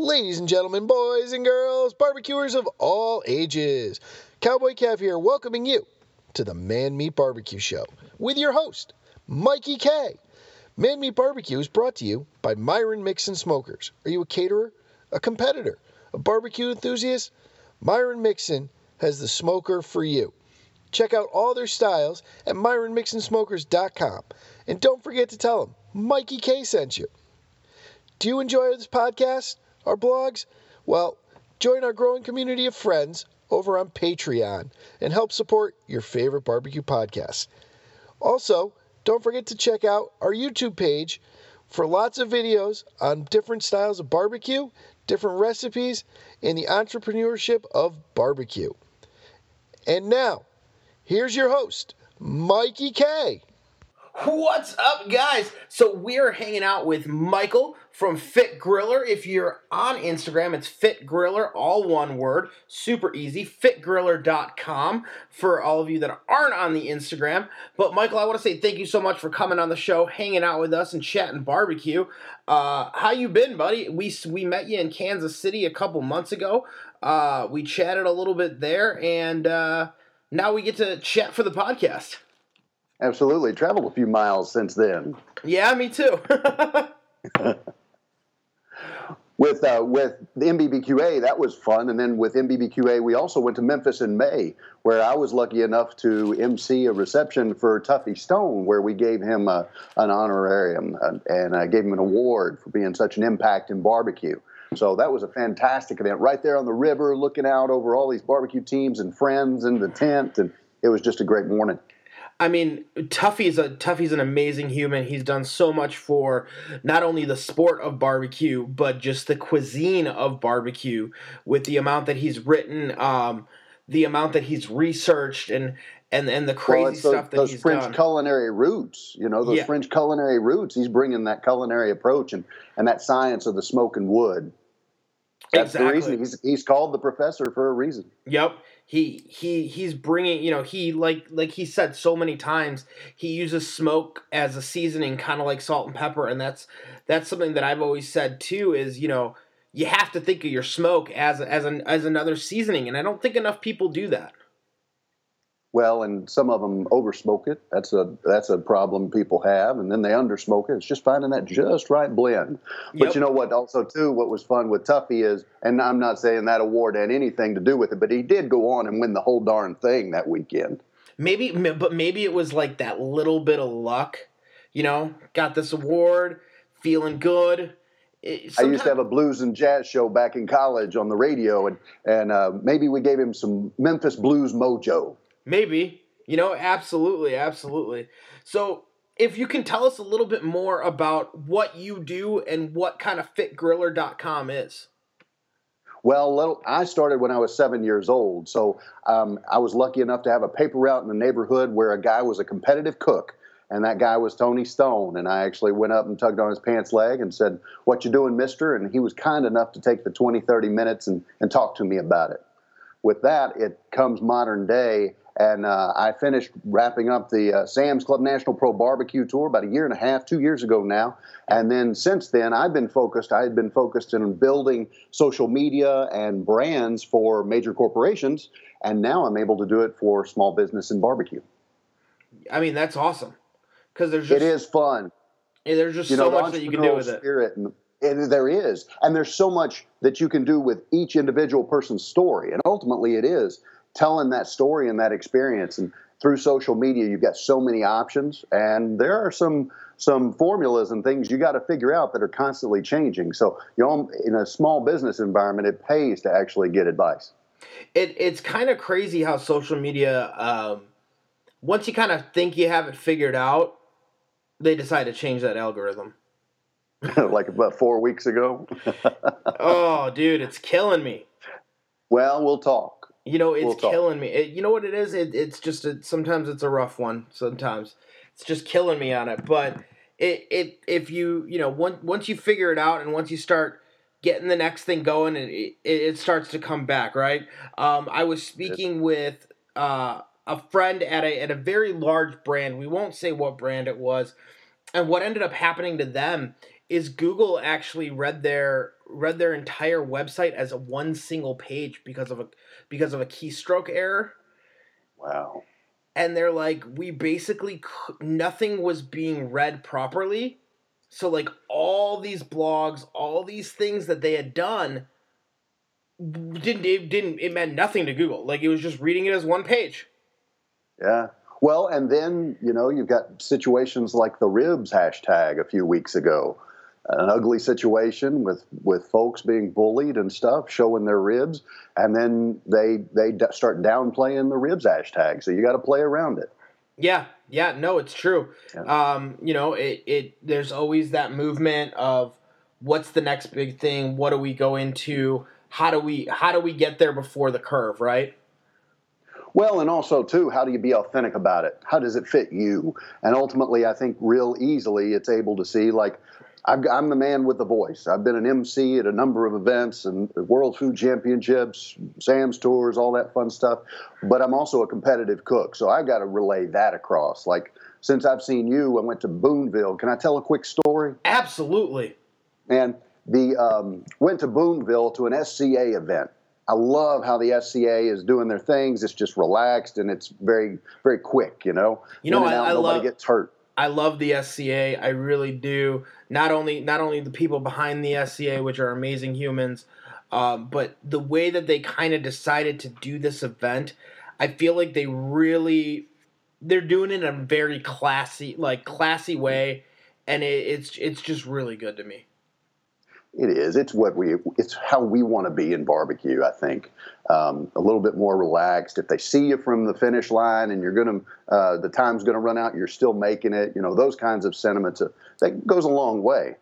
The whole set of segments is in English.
Ladies and gentlemen, boys and girls, barbecuers of all ages, Cowboy Cav here, welcoming you to the Man Meat Barbecue Show with your host, Mikey K. Man Meat Barbecue is brought to you by Myron Mixon Smokers. Are you a caterer, a competitor, a barbecue enthusiast? Myron Mixon has the smoker for you. Check out all their styles at MyronMixonSmokers.com. And don't forget to tell them Mikey K sent you. Do you enjoy this podcast, our blogs? Well, join our growing community of friends over on Patreon and help support your favorite barbecue podcast. Also, don't forget to check out our YouTube page for lots of videos on different styles of barbecue, different recipes, and the entrepreneurship of barbecue. And now, here's your host, Mikey K. What's up, guys? So we're hanging out with Michael from Fit Griller. If you're on Instagram, it's Fit Griller, all one word, super easy. FitGriller.com for all of you that aren't on the Instagram. But Michael, I want to say thank you so much for coming on the show, hanging out with us, and chatting barbecue. Uh, how you been, buddy? We we met you in Kansas City a couple months ago. Uh, we chatted a little bit there, and uh, now we get to chat for the podcast. Absolutely. Traveled a few miles since then. Yeah, me too. with uh, with the NBBQA, that was fun. And then with NBBQA, we also went to Memphis in May, where I was lucky enough to MC a reception for Tuffy Stone, where we gave him a, an honorarium uh, and I gave him an award for being such an impact in barbecue. So that was a fantastic event, right there on the river, looking out over all these barbecue teams and friends in the tent, and it was just a great morning. I mean, Tuffy's a Tuffy's an amazing human. He's done so much for not only the sport of barbecue, but just the cuisine of barbecue. With the amount that he's written, um, the amount that he's researched, and and and the crazy well, stuff that those he's French done. culinary roots, you know, those Yeah. French culinary roots. He's bringing that culinary approach and and that science of the smoke and wood. That's the reason he's he's called the professor for a reason. Yep. He he he's bringing, you know, he like like he said so many times, he uses smoke as a seasoning kind of like salt and pepper and that's that's something that I've always said too is, you know, you have to think of your smoke as as an as another seasoning and I don't think enough people do that. Well, and some of them oversmoke it. That's a that's a problem people have, and then they undersmoke it. It's just finding that just right blend. But Yep. you know what? Also, too, what was fun with Tuffy is, and I'm not saying that award had anything to do with it, but he did go on and win the whole darn thing that weekend. Maybe but maybe it was like that little bit of luck, you know, got this award, feeling good. It, I used to have a blues and jazz show back in college on the radio, and and uh, maybe we gave him some Memphis blues mojo. Maybe. You know, absolutely, absolutely. So, if you can tell us a little bit more about what you do and what kind of fitgriller.com is. Well, I started when I was seven years old, so um, I was lucky enough to have a paper route in the neighborhood where a guy was a competitive cook, and that guy was Tony Stone. And I actually went up and tugged on his pants leg and said, "What you doing, Mister?" And he was kind enough to take the 20, 30 minutes and, and talk to me about it. With that, it comes modern day, and uh, I finished wrapping up the uh, Sam's Club National Pro Barbecue Tour about a year and a half, two years ago now. And then since then, I've been focused. I had been focused in building social media and brands for major corporations, and now I'm able to do it for small business and barbecue. I mean, that's awesome. Because there's just It is fun. there's just you so know, much that you can do with it. spirit and and there is and there's so much that you can do with each individual person's story and ultimately it is telling that story and that experience. And through social media you've got so many options. And there are some some formulas and things you got to figure out that are constantly changing. So you know in a small business environment it pays to actually get advice. It it's kind of crazy how social media um once you kind of think you have it figured out, they decide to change that algorithm. like about four weeks ago? Oh, dude, it's killing me. well we'll talk You know, it's We'll killing me. It, you know what it is? It, it's just a, sometimes it's a rough one. Sometimes it's just killing me on it. But it it if you you know once once you figure it out and once you start getting the next thing going, it it, it starts to come back. Right. Um, I was speaking with uh, a friend at a at a very large brand. We won't say what brand it was, and what ended up happening to them is Google actually read their read their entire website as a one single page because of a because of a keystroke error. Wow. And they're like, we basically nothing was being read properly. So like all these blogs, all these things that they had done didn't it didn't it meant nothing to Google. Like it was just reading it as one page. Yeah. Well, and then, you know, you've got situations like the ribs hashtag a few weeks ago. An ugly situation with, with folks being bullied and stuff, showing their ribs, and then they they start downplaying the ribs hashtag. So you got to play around it. Yeah, yeah, no, it's true. Yeah. Um, you know, it, it there's always that movement of what's the next big thing? What do we go into? How do we how do we get there before the curve, right? Well, and also too, how do you be authentic about it? How does it fit you? And ultimately, I think real easily it's able to see like I'm the man with the voice. I've been an MC at a number of events and World Food Championships, Sam's tours, all that fun stuff. But I'm also a competitive cook, so I've got to relay that across. Like since I've seen you, I went to Boonville. Can I tell a quick story? Absolutely. And the um, went to Boonville to an SCA event I love how the SCA is doing their things. It's just relaxed and it's very, very quick. You know, you know, I, out, I nobody love, gets hurt. I love the SCA. I really do. Not only, not only the people behind the SCA, which are amazing humans, um, but the way that they kind of decided to do this event, I feel like they really, they're doing it in a very classy, like classy way, and it, it's it's just really good to me. It is. It's what we. It's how we want to be in barbecue. I think um, a little bit more relaxed. If they see you from the finish line and you're going to, uh, the time's going to run out, you're still making it. You know those kinds of sentiments. Uh, that goes a long way.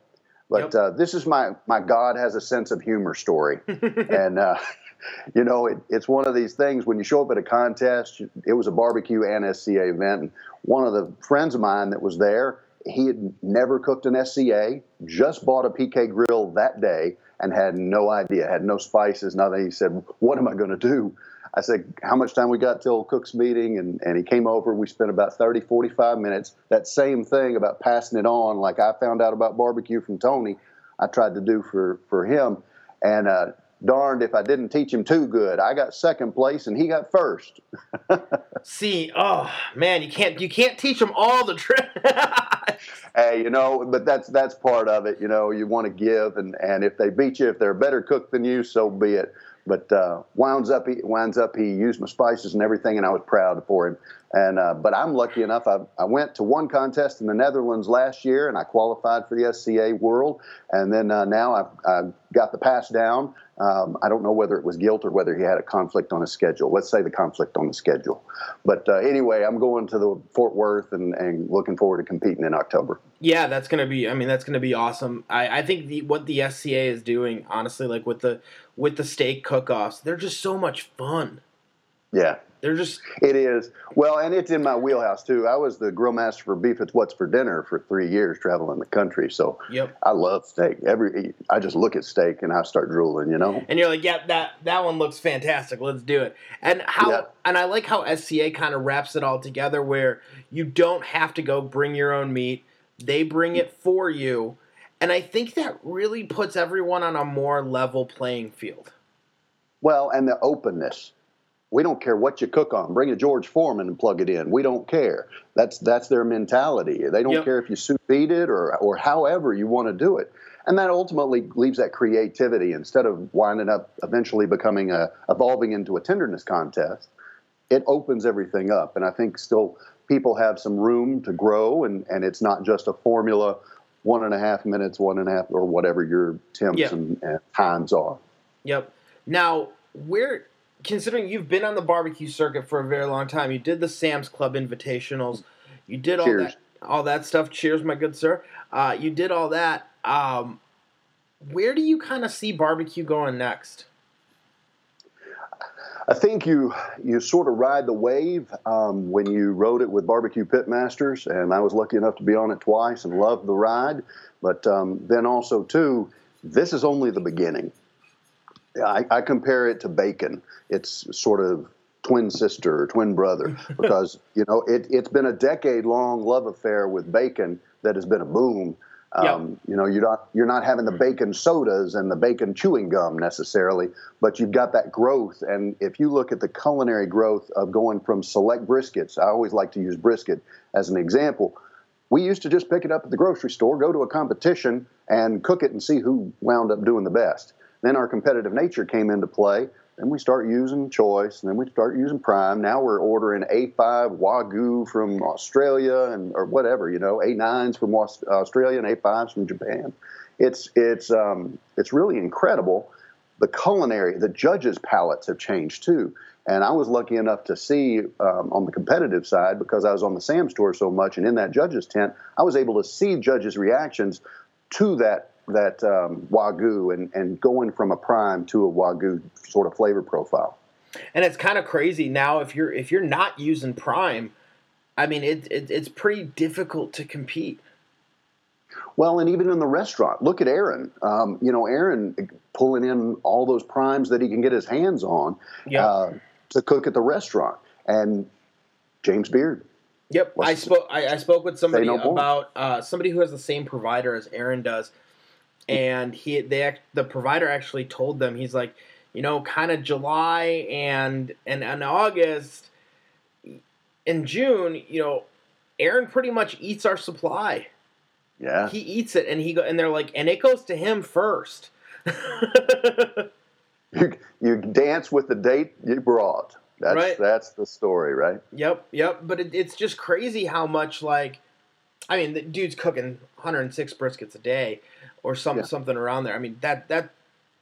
But yep. uh, this is my my God has a sense of humor story, and uh, you know it, it's one of these things when you show up at a contest. It was a barbecue and SCA event, and one of the friends of mine that was there he had never cooked an SCA, just bought a PK grill that day and had no idea, had no spices, nothing. He said, What am I going to do? I said, How much time we got till Cook's meeting? And, and he came over. We spent about 30, 45 minutes. That same thing about passing it on, like I found out about barbecue from Tony, I tried to do for, for him. And uh, darned if I didn't teach him too good. I got second place and he got first. See, oh man, you can't you can't teach them all the tricks. hey, you know, but that's that's part of it. You know, you want to give, and and if they beat you, if they're a better cook than you, so be it. But uh, winds up, he winds up. He used my spices and everything, and I was proud for him. And uh, but I'm lucky enough. I, I went to one contest in the Netherlands last year, and I qualified for the SCA World. And then uh, now I've, I've, got the pass down. Um, I don't know whether it was guilt or whether he had a conflict on his schedule. Let's say the conflict on the schedule. But uh, anyway, I'm going to the Fort Worth and, and looking forward to competing in October. Yeah, that's gonna be. I mean, that's gonna be awesome. I, I think the, what the SCA is doing, honestly, like with the with the steak cook-offs, they're just so much fun. Yeah, they're just. It is well, and it's in my wheelhouse too. I was the grill master for Beef It's What's for Dinner for three years, traveling the country. So yep. I love steak. Every I just look at steak and I start drooling. You know. And you're like, yeah, that that one looks fantastic. Let's do it. And how yeah. and I like how SCA kind of wraps it all together, where you don't have to go bring your own meat. They bring it for you. And I think that really puts everyone on a more level playing field. Well, and the openness we don't care what you cook on. Bring a George Foreman and plug it in. We don't care. That's that's their mentality. They don't yep. care if you sous vide it or or however you want to do it. And that ultimately leaves that creativity instead of winding up eventually becoming a evolving into a tenderness contest. It opens everything up, and I think still people have some room to grow, and and it's not just a formula, one and a half minutes, one and a half, or whatever your temps yep. and, and times are. Yep. Now, where considering you've been on the barbecue circuit for a very long time, you did the Sam's Club Invitationals, you did all Cheers. that, all that stuff. Cheers, my good sir. Uh, you did all that. Um, where do you kind of see barbecue going next? I think you you sort of ride the wave um, when you rode it with Barbecue Pitmasters, and I was lucky enough to be on it twice and loved the ride. But um, then also too, this is only the beginning. I, I compare it to bacon. It's sort of twin sister or twin brother because you know it, it's been a decade long love affair with bacon that has been a boom Um, You know, you're not you're not having the bacon sodas and the bacon chewing gum necessarily, but you've got that growth. And if you look at the culinary growth of going from select briskets, I always like to use brisket as an example. We used to just pick it up at the grocery store, go to a competition, and cook it and see who wound up doing the best. Then our competitive nature came into play, then we start using choice, and then we start using prime. Now we're ordering A5 Wagyu from Australia and or whatever, you know, A9s from Australia and A5s from Japan. It's it's um, it's really incredible. The culinary, the judges' palates have changed too. And I was lucky enough to see um, on the competitive side because I was on the Sam's tour so much, and in that judges' tent, I was able to see judges' reactions to that that um, wagyu and, and going from a prime to a wagyu sort of flavor profile. And it's kind of crazy now if you're if you're not using prime, I mean it, it it's pretty difficult to compete. Well, and even in the restaurant, look at Aaron. Um, you know, Aaron pulling in all those primes that he can get his hands on yep. uh, to cook at the restaurant, and James Beard. Yep, I spoke. I, I, spoke with somebody no about uh, somebody who has the same provider as Aaron does, and he they the provider actually told them he's like you know kind of July and and and August in June you know Aaron pretty much eats our supply. Yeah, he eats it and he go and they're like and it goes to him first. you, you dance with the date you brought. That's right. that's the story, right? Yep, yep. But it, it's just crazy how much like, I mean, the dude's cooking 106 briskets a day, or some yeah. something around there. I mean that that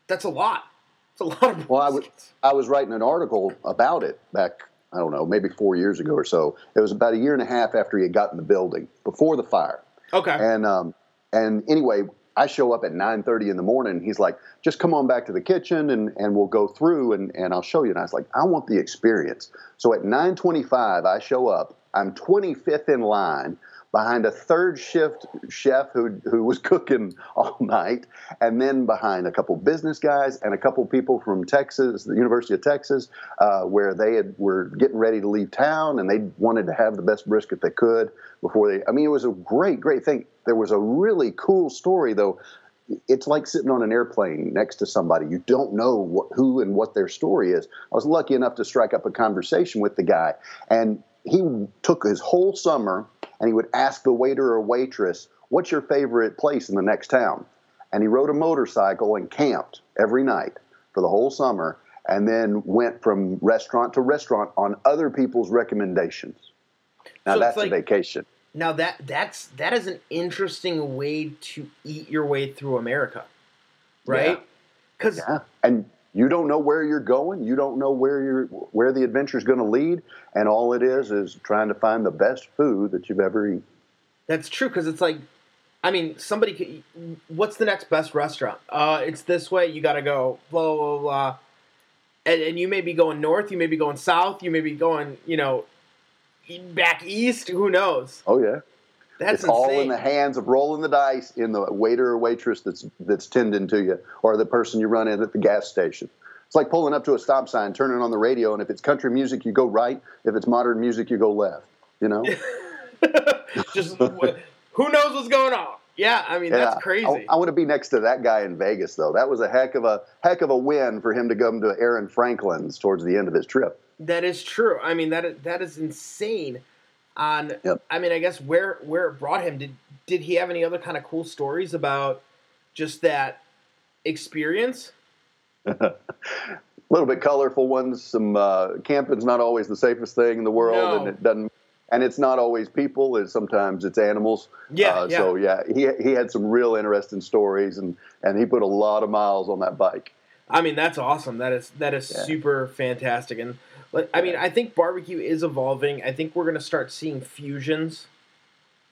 that's a lot. It's a lot of briskets. Well, I was I was writing an article about it back I don't know maybe four years ago or so. It was about a year and a half after he had gotten the building before the fire. Okay. And um and anyway, I show up at 9:30 in the morning. He's like, "Just come on back to the kitchen and, and we'll go through and, and I'll show you." And I was like, "I want the experience." So at 9:25, I show up. I'm 25th in line behind a third shift chef who, who was cooking all night, and then behind a couple business guys and a couple people from Texas, the University of Texas, uh, where they had, were getting ready to leave town and they wanted to have the best brisket they could before they. I mean, it was a great, great thing. There was a really cool story though. It's like sitting on an airplane next to somebody. You don't know what, who and what their story is. I was lucky enough to strike up a conversation with the guy, and he took his whole summer and he would ask the waiter or waitress, What's your favorite place in the next town? And he rode a motorcycle and camped every night for the whole summer and then went from restaurant to restaurant on other people's recommendations. Now so that's like, a vacation. Now that that's that is an interesting way to eat your way through America, right? Because yeah. yeah. and you don't know where you're going. You don't know where you're where the adventure is going to lead, and all it is is trying to find the best food that you've ever eaten. That's true because it's like, I mean, somebody. Could, what's the next best restaurant? Uh, it's this way. You got to go. Blah blah blah. And, and you may be going north. You may be going south. You may be going. You know, back east. Who knows? Oh yeah. That's it's insane. all in the hands of rolling the dice in the waiter or waitress that's that's tending to you, or the person you run in at the gas station. It's like pulling up to a stop sign, turning on the radio, and if it's country music, you go right. If it's modern music, you go left. You know. Just who knows what's going on? Yeah, I mean yeah, that's crazy. I, I want to be next to that guy in Vegas, though. That was a heck of a heck of a win for him to come to Aaron Franklin's towards the end of his trip. That is true. I mean that that is insane on yep. I mean I guess where where it brought him did did he have any other kind of cool stories about just that experience? a little bit colorful ones. Some uh, camping's not always the safest thing in the world, no. and it doesn't. And it's not always people. It's sometimes it's animals. Yeah, uh, yeah. So yeah, he he had some real interesting stories, and and he put a lot of miles on that bike. I mean, that's awesome. That is that is yeah. super fantastic, and I mean, I think barbecue is evolving. I think we're going to start seeing fusions.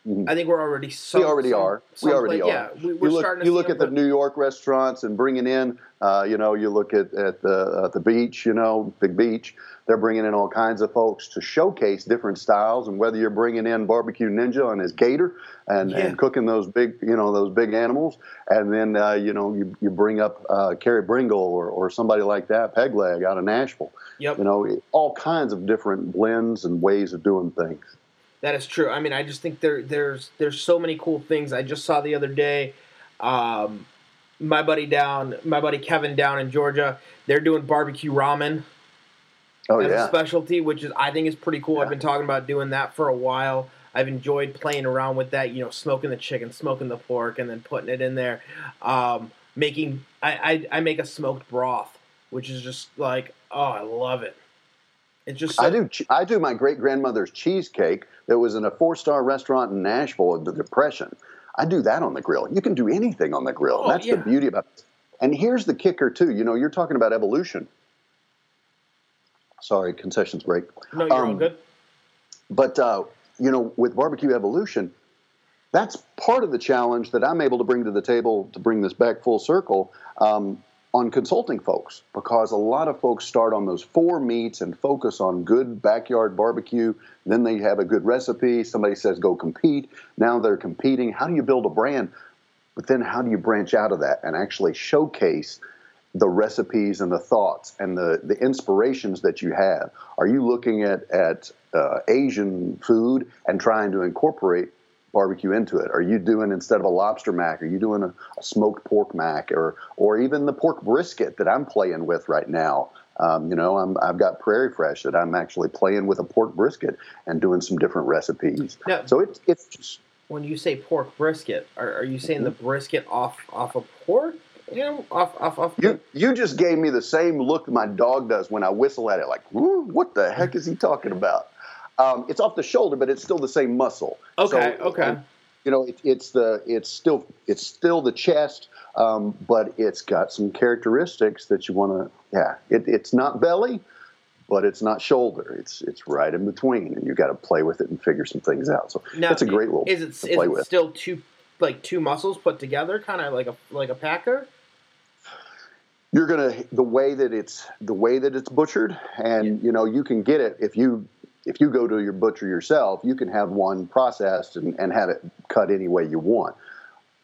Mm-hmm. I think we're already. Some, we already some, are. Some, we already are. Yeah, we, are you look, starting. you look at the New York restaurants and bringing in. Uh, you know, you look at at the at the beach. You know, big beach. They're bringing in all kinds of folks to showcase different styles, and whether you're bringing in barbecue ninja on his gator and, yeah. and cooking those big, you know, those big animals, and then uh, you know you, you bring up uh, Carey Bringle or, or somebody like that, Peg Leg out of Nashville. Yep. You know, all kinds of different blends and ways of doing things. That is true. I mean, I just think there there's there's so many cool things. I just saw the other day. Um, my buddy down, my buddy Kevin down in Georgia, they're doing barbecue ramen Oh as a yeah. specialty, which is I think is pretty cool. I've been talking about doing that for a while. I've enjoyed playing around with that. You know, smoking the chicken, smoking the pork, and then putting it in there. Um, making I, I I make a smoked broth, which is just like oh I love it. It's just I do. I do my great grandmother's cheesecake that was in a four star restaurant in Nashville in the Depression. I do that on the grill. You can do anything on the grill. Oh, That's yeah. the beauty about it. And here's the kicker too. You know, you're talking about evolution. Sorry, concessions break. No, you're all um, good. But uh, you know, with barbecue evolution, that's part of the challenge that I'm able to bring to the table to bring this back full circle um, on consulting folks, because a lot of folks start on those four meats and focus on good backyard barbecue. Then they have a good recipe. Somebody says go compete. Now they're competing. How do you build a brand? But then how do you branch out of that and actually showcase the recipes and the thoughts and the, the inspirations that you have? Are you looking at, at uh, Asian food and trying to incorporate barbecue into it? Are you doing instead of a lobster mac? Are you doing a, a smoked pork mac or or even the pork brisket that I'm playing with right now? Um, you know, I'm, I've got Prairie Fresh that I'm actually playing with a pork brisket and doing some different recipes. Now, So it's it's just when you say pork brisket, are, are you saying the Mm-hmm. brisket off off of pork? You know, off off off. You you just gave me the same look my dog does when I whistle at it, like, what the heck is he talking about? Um, it's off the shoulder, but it's still the same muscle. Okay, So, okay. um, you know, it, it's the it's still it's still the chest, um, but it's got some characteristics that you want to. Yeah, it, it's not belly, but it's not shoulder. It's it's right in between, and you got to play with it and figure some things out. So Now, it's a great little Is it to is it with. still two like two muscles put together, kind of like a like a packer? you're gonna the way that it's the way that it's butchered and you know you can get it if you if you go to your butcher yourself you can have one processed and, and have it cut any way you want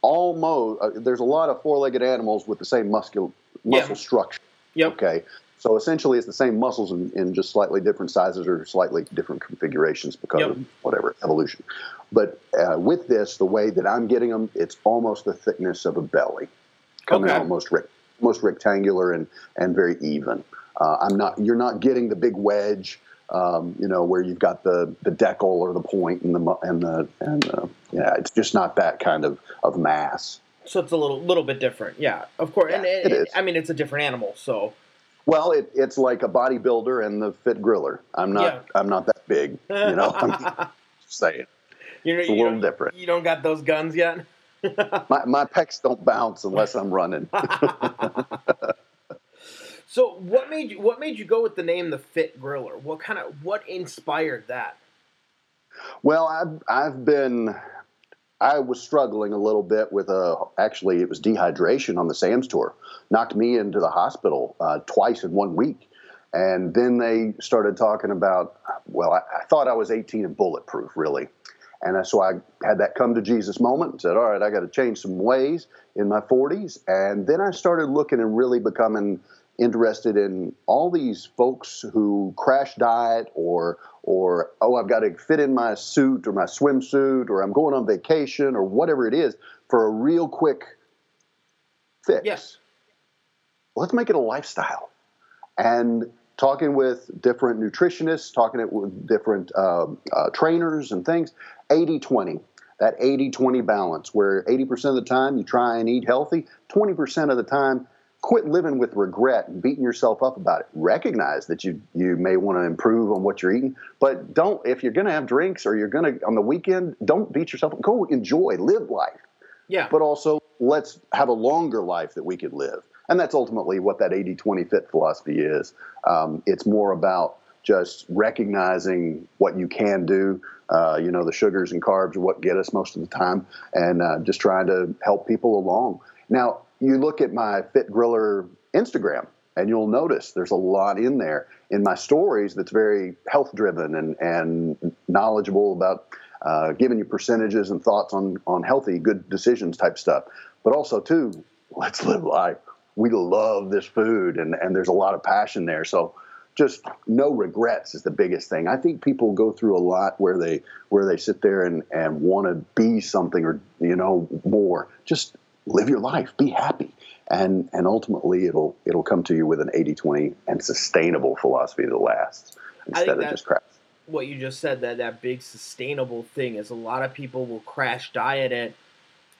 almost uh, there's a lot of four-legged animals with the same muscle muscle Yeah. structure Yep. okay so essentially it's the same muscles in, in just slightly different sizes or slightly different configurations because Yep. of whatever evolution but uh, with this the way that i'm getting them it's almost the thickness of a belly coming Okay. almost rec- almost rectangular and and very even uh, i'm not you're not getting the big wedge um, you know where you've got the the deckle or the point and the and the and the, yeah it's just not that kind of of mass So it's a little little bit different. Yeah, of course. and Yeah, it, it. I mean, it's a different animal. So Well, it, it's like a bodybuilder and the fit griller. I'm not. Yeah. I'm not that big. You know. I'm just saying. You're, It's a you little different. You don't got those guns yet. My my pecs don't bounce unless I'm running. so what made you what made you go with the name the Fit Griller? What kind of what inspired that? Well, I've I've been. I was struggling a little bit with a. Actually, it was dehydration on the Sam's tour. Knocked me into the hospital uh, twice in one week, and then they started talking about. Well, I, I thought I was 18 and bulletproof, really, and so I had that come to Jesus moment and said, "All right, I got to change some ways in my 40s." And then I started looking and really becoming interested in all these folks who crash diet or or oh I've got to fit in my suit or my swimsuit or I'm going on vacation or whatever it is for a real quick fix. Yes. Let's make it a lifestyle. And talking with different nutritionists, talking it with different um, uh, trainers and things, 80-20, that 80-20 balance where 80% of the time you try and eat healthy, 20% of the time quit living with regret and beating yourself up about it. Recognize that you you may want to improve on what you're eating, but don't if you're going to have drinks or you're going to on the weekend, don't beat yourself up. Go enjoy, live life, Yeah. but also let's have a longer life that we could live. And that's ultimately what that 80-20 fit philosophy is. Um, it's more about just recognizing what you can do. Uh, you know, the sugars and carbs are what get us most of the time, and uh, just trying to help people along. Now, you look at my Fit Griller Instagram, and you'll notice there's a lot in there in my stories that's very health driven and, and knowledgeable about uh, giving you percentages and thoughts on, on healthy, good decisions type stuff. But also, too, let's live life. We love this food, and, and there's a lot of passion there. So just no regrets is the biggest thing. I think people go through a lot where they where they sit there and and want to be something or you know more. Just live your life, be happy. And, and ultimately it'll it'll come to you with an 80-20 and sustainable philosophy that lasts instead of just crap. what you just said that that big sustainable thing is a lot of people will crash diet it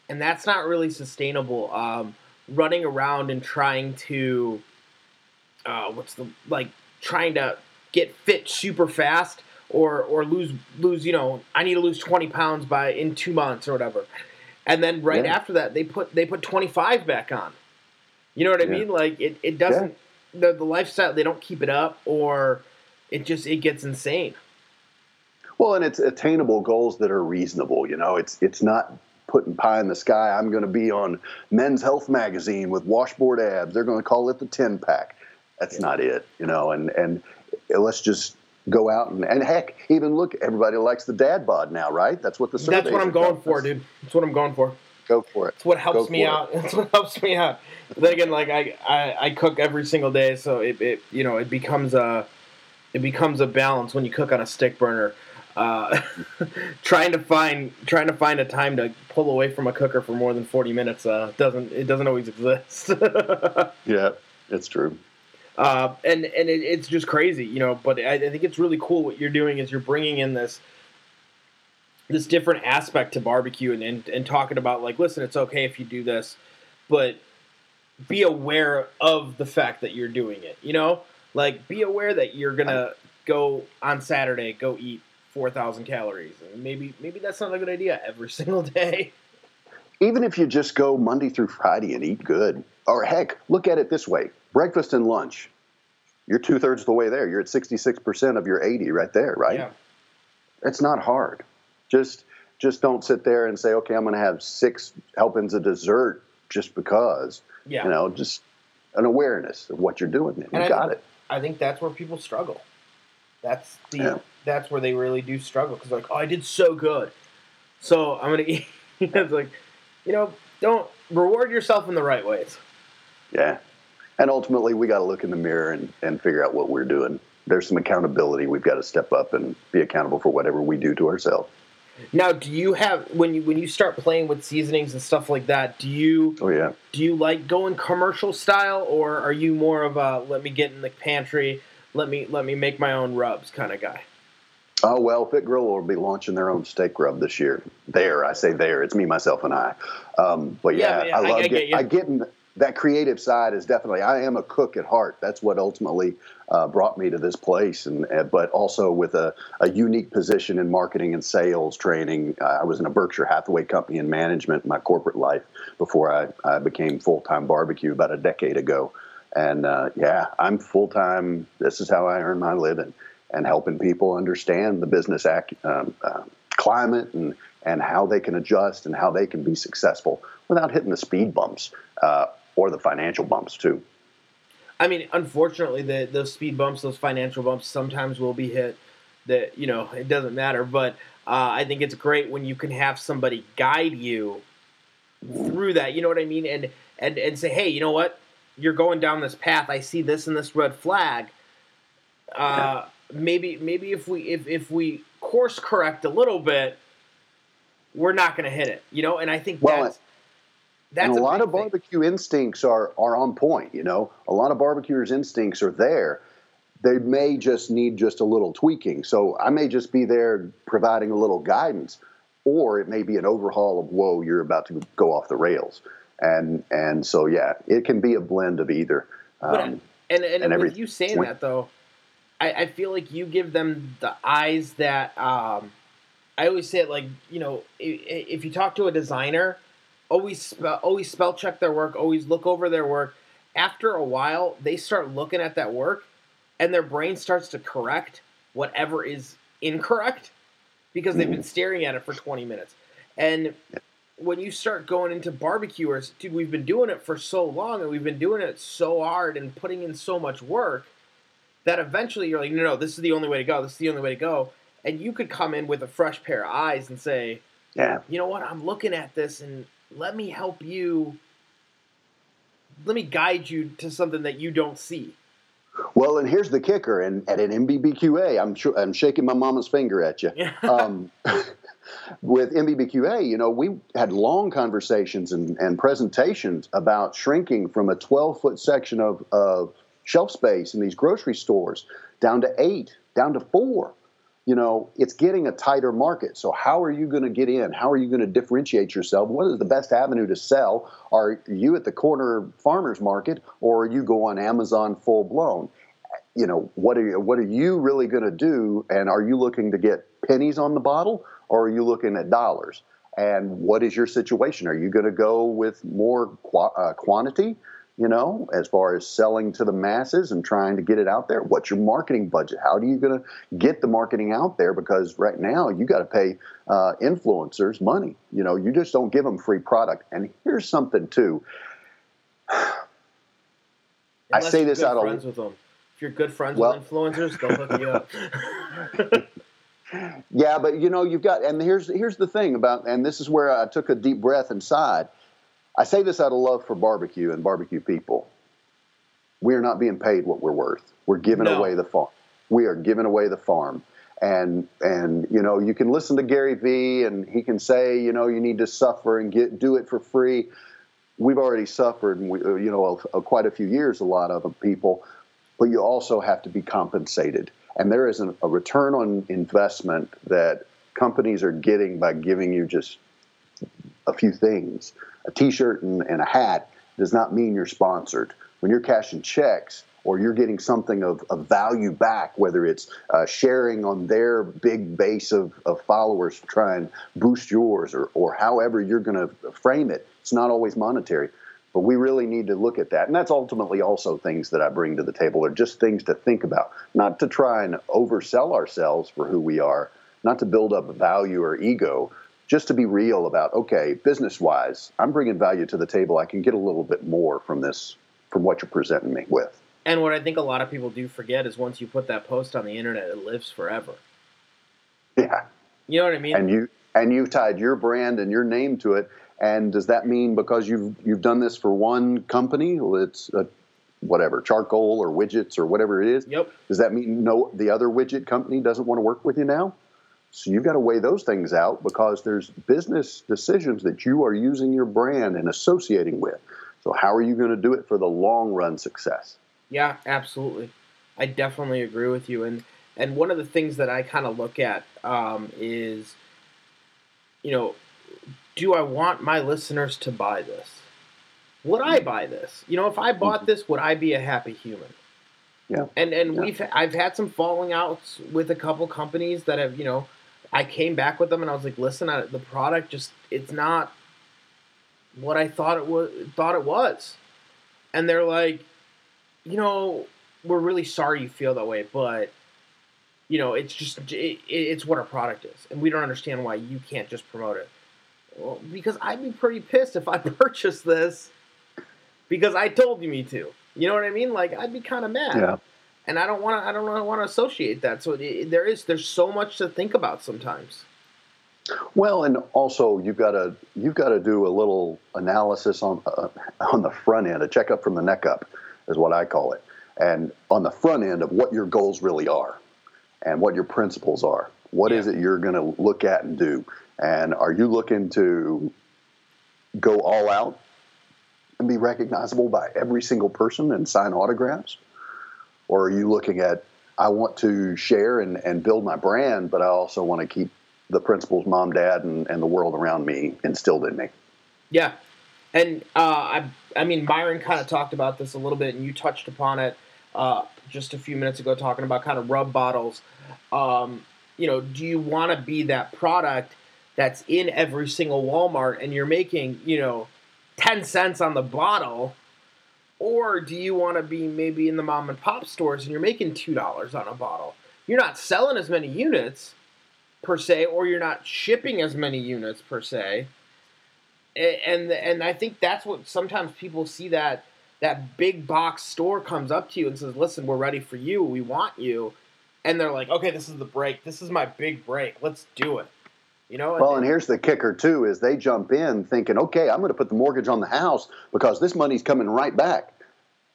and that's not really sustainable. Um, running around and trying to uh, what's the like trying to get fit super fast or or lose lose you know I need to lose 20 pounds by in 2 months or whatever and then right yeah. after that they put they put 25 back on you know what I yeah. mean like it, it doesn't the, the lifestyle they don't keep it up or it just it gets insane well, and it's attainable goals that are reasonable. You know, it's it's not putting pie in the sky. I'm going to be on Men's Health magazine with washboard abs. They're going to call it the ten pack. That's yeah. not it. You know, and and eh, let's just go out and, and heck, even look. Everybody likes the dad bod now, right? That's what the that's what I'm going for, dude. That's what I'm going for. Go for it. It's what helps me out. It's what helps me out. Then again, like I, I, I cook every single day, so it, it you know it becomes a it becomes a balance when you cook on a stick burner uh, trying to find trying to find a time to pull away from a cooker for more than 40 minutes uh, doesn't it doesn't always exist yeah it's true uh, and and it, it's just crazy you know but I, I, think it's really cool what you're doing is you're bringing in this this different aspect to barbecue and, and, and talking about like listen it's okay if you do this but be aware of the fact that you're doing it you know like be aware that you're gonna go on saturday go eat four thousand calories. And maybe maybe that's not a good idea every single day. Even if you just go Monday through Friday and eat good, or heck, look at it this way: breakfast and lunch. You're two thirds of the way there. You're at sixty six percent of your eighty right there, right? Yeah. It's not hard. Just just don't sit there and say, okay, I'm going to have six helpings of dessert just because. Yeah. You know, just an awareness of what you're doing. You and got I it. I think that's where people struggle. That's the yeah. that's where they really do struggle because like, oh, I did so good, so I'm gonna eat. it's like, you know, don't reward yourself in the right ways. Yeah, and ultimately, we got to look in the mirror and and figure out what we're doing. There's some accountability. We've got to step up and be accountable for whatever we do to ourselves. Now, do you have when you when you start playing with seasonings and stuff like that? Do you? Oh yeah. Do you like going commercial style, or are you more of a let me get in the pantry, let me let me make my own rubs kind of guy. Oh well, Fit Grill will be launching their own steak rub this year. There, I say there. It's me, myself, and I. Um, but yeah, yeah, I love I, I get, get I get in that creative side is definitely. I am a cook at heart. That's what ultimately uh, brought me to this place, and uh, but also with a, a unique position in marketing and sales training. Uh, I was in a Berkshire Hathaway company in management in my corporate life before I, I became full time barbecue about a decade ago. And uh, yeah, I'm full time. This is how I earn my living, and helping people understand the business act, um, uh, climate and and how they can adjust and how they can be successful without hitting the speed bumps uh, or the financial bumps too. I mean, unfortunately, the those speed bumps, those financial bumps, sometimes will be hit. That you know, it doesn't matter. But uh, I think it's great when you can have somebody guide you through that. You know what I mean? And and and say, hey, you know what? you're going down this path. I see this and this red flag. Uh, maybe maybe if we if if we course correct a little bit, we're not going to hit it. You know, and I think well, that's. That's and a, a lot of barbecue thing. instincts are are on point. You know, a lot of barbecuers' instincts are there. They may just need just a little tweaking. So I may just be there providing a little guidance, or it may be an overhaul of whoa, you're about to go off the rails and and so yeah, it can be a blend of either. Um, but, and and, and with you saying that though, I, I feel like you give them the eyes that um, I always say it like you know if, if you talk to a designer, always spell, always spell check their work, always look over their work. After a while, they start looking at that work, and their brain starts to correct whatever is incorrect because they've been mm-hmm. staring at it for 20 minutes. And when you start going into barbecuers, dude, we've been doing it for so long and we've been doing it so hard and putting in so much work that eventually you're like, no, no, this is the only way to go. This is the only way to go. And you could come in with a fresh pair of eyes and say, yeah, you know what? I'm looking at this and let me help you. Let me guide you to something that you don't see. Well, and here's the kicker, and at an NBBQA, I'm sure I'm shaking my mama's finger at you. um, with NBBQA, you know, we had long conversations and, and presentations about shrinking from a 12 foot section of, of shelf space in these grocery stores down to eight, down to four. You know, it's getting a tighter market. So, how are you going to get in? How are you going to differentiate yourself? What is the best avenue to sell? Are you at the corner farmers market, or you go on Amazon full blown? You know, what are you, what are you really going to do? And are you looking to get pennies on the bottle, or are you looking at dollars? And what is your situation? Are you going to go with more qu- uh, quantity? You know, as far as selling to the masses and trying to get it out there? What's your marketing budget? How are you going to get the marketing out there? Because right now you got to pay uh, influencers money. You know, you just don't give them free product. And here's something too. I say this out of with them. If you're good friends well, with influencers, they'll hook you up. yeah, but you know, you've got, and here's here's the thing about, and this is where I took a deep breath inside I say this out of love for barbecue and barbecue people. We are not being paid what we're worth. We're giving no. away the farm. We are giving away the farm. And and you know you can listen to Gary Vee and he can say you know you need to suffer and get do it for free. We've already suffered, and we, uh, you know, a, a, quite a few years. A lot of people, but you also have to be compensated. And there is an, a return on investment that companies are getting by giving you just a few things a t-shirt and, and a hat does not mean you're sponsored. When you're cashing checks or you're getting something of, of value back, whether it's uh, sharing on their big base of, of followers to try and boost yours or, or however you're going to frame it, it's not always monetary. But we really need to look at that. And that's ultimately also things that I bring to the table are just things to think about, not to try and oversell ourselves for who we are, not to build up value or ego, just to be real about okay business wise i'm bringing value to the table. I can get a little bit more from this from what you're presenting me with. And what i think a lot of people do forget is once you put that post on the internet it lives forever. Yeah. You know what i mean? And you and you've tied your brand and your name to it. And does that mean because you've you've done this for one company it's a whatever charcoal or widgets or whatever it is yep. does that mean no the other widget company doesn't want to work with you now so you've got to weigh those things out because there's business decisions that you are using your brand and associating with. So how are you going to do it for the long run success? Yeah, absolutely. I definitely agree with you. And and one of the things that I kind of look at um, is, you know, do I want my listeners to buy this? Would I buy this? You know, if I bought mm-hmm. this, would I be a happy human? Yeah. And and yeah. we've I've had some falling outs with a couple companies that have you know I came back with them and I was like, listen, I, the product just it's not what I thought it was thought it was, and they're like, you know, we're really sorry you feel that way, but you know, it's just it, it's what our product is, and we don't understand why you can't just promote it. Well, because I'd be pretty pissed if I purchased this because I told you me to. You know what I mean? Like I'd be kind of mad. Yeah and I don't want to. I don't want to associate that. So it, there is there's so much to think about sometimes. Well, and also you've got to you've got to do a little analysis on uh, on the front end, a checkup from the neck up, is what I call it, and on the front end of what your goals really are, and what your principles are. What yeah. is it you're going to look at and do, and are you looking to go all out and be recognizable by every single person and sign autographs? Or are you looking at, I want to share and, and build my brand, but I also want to keep the principles mom, dad, and, and the world around me instilled in me? Yeah. And uh, I, I mean, Myron kind of talked about this a little bit, and you touched upon it uh, just a few minutes ago, talking about kind of rub bottles. Um, you know, do you want to be that product that's in every single Walmart and you're making, you know, 10 cents on the bottle or do you want to be maybe in the mom and pop stores and you're making $2 on a bottle? You're not selling as many units per se, or you're not shipping as many units per se. And and I think that's what sometimes people see that that big box store comes up to you and says, "Listen, we're ready for you. We want you." And they're like, "Okay, this is the break. This is my big break. Let's do it." You know, well, and, and here's the kicker too: is they jump in thinking, "Okay, I'm going to put the mortgage on the house because this money's coming right back."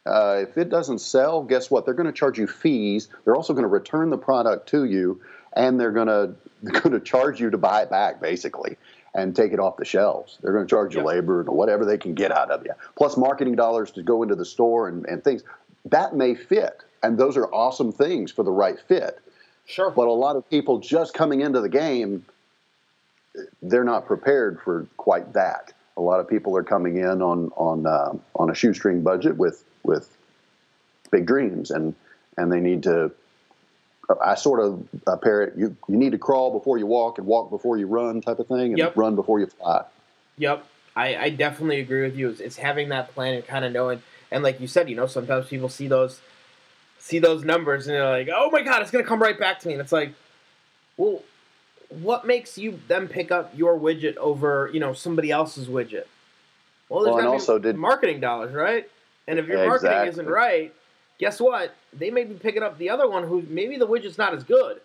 Uh, if it doesn't sell, guess what? They're going to charge you fees. They're also going to return the product to you, and they're going to going to charge you to buy it back, basically, and take it off the shelves. They're going to charge you labor and whatever they can get out of you, plus marketing dollars to go into the store and, and things. That may fit, and those are awesome things for the right fit. Sure. But a lot of people just coming into the game, they're not prepared for quite that. A lot of people are coming in on on uh, on a shoestring budget with with big dreams, and and they need to. I sort of uh, parrot you. You need to crawl before you walk and walk before you run, type of thing, and Yep. run before you fly. Yep, I, I definitely agree with you. It's, it's having that plan and kind of knowing, and like you said, you know, sometimes people see those, see those numbers and they're like, "Oh my god, it's gonna come right back to me," and it's like, well, what makes you then pick up your widget over you know somebody else's widget? Well, there's Well, and also did- marketing dollars, right? And if your marketing isn't right, guess what? They may be picking up the other one who maybe the widget's not as good,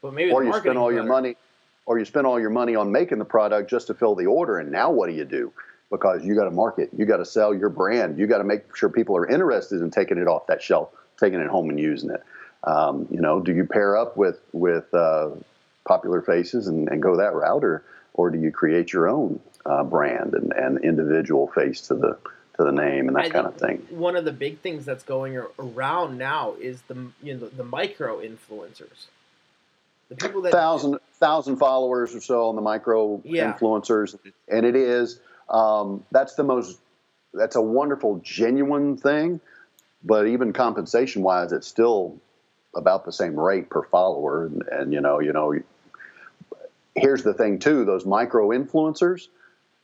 but maybe or the you spend all your better. money, or you spend all your money on making the product just to fill the order. And now what do you do? Because you got to market, you got to sell your brand, you got to make sure people are interested in taking it off that shelf, taking it home and using it. Um, you know, do you pair up with with uh, popular faces and, and go that route, or or do you create your own uh, brand and, and individual face to the to the name and that I kind of thing? One of the big things that's going around now is the you know the, the micro influencers, the people that thousand thousand followers or so on the micro Yeah. influencers, and it is um, that's the most that's a wonderful genuine thing, but even compensation wise, it's still about the same rate per follower, and, and you know you know. Here's the thing too: those micro influencers,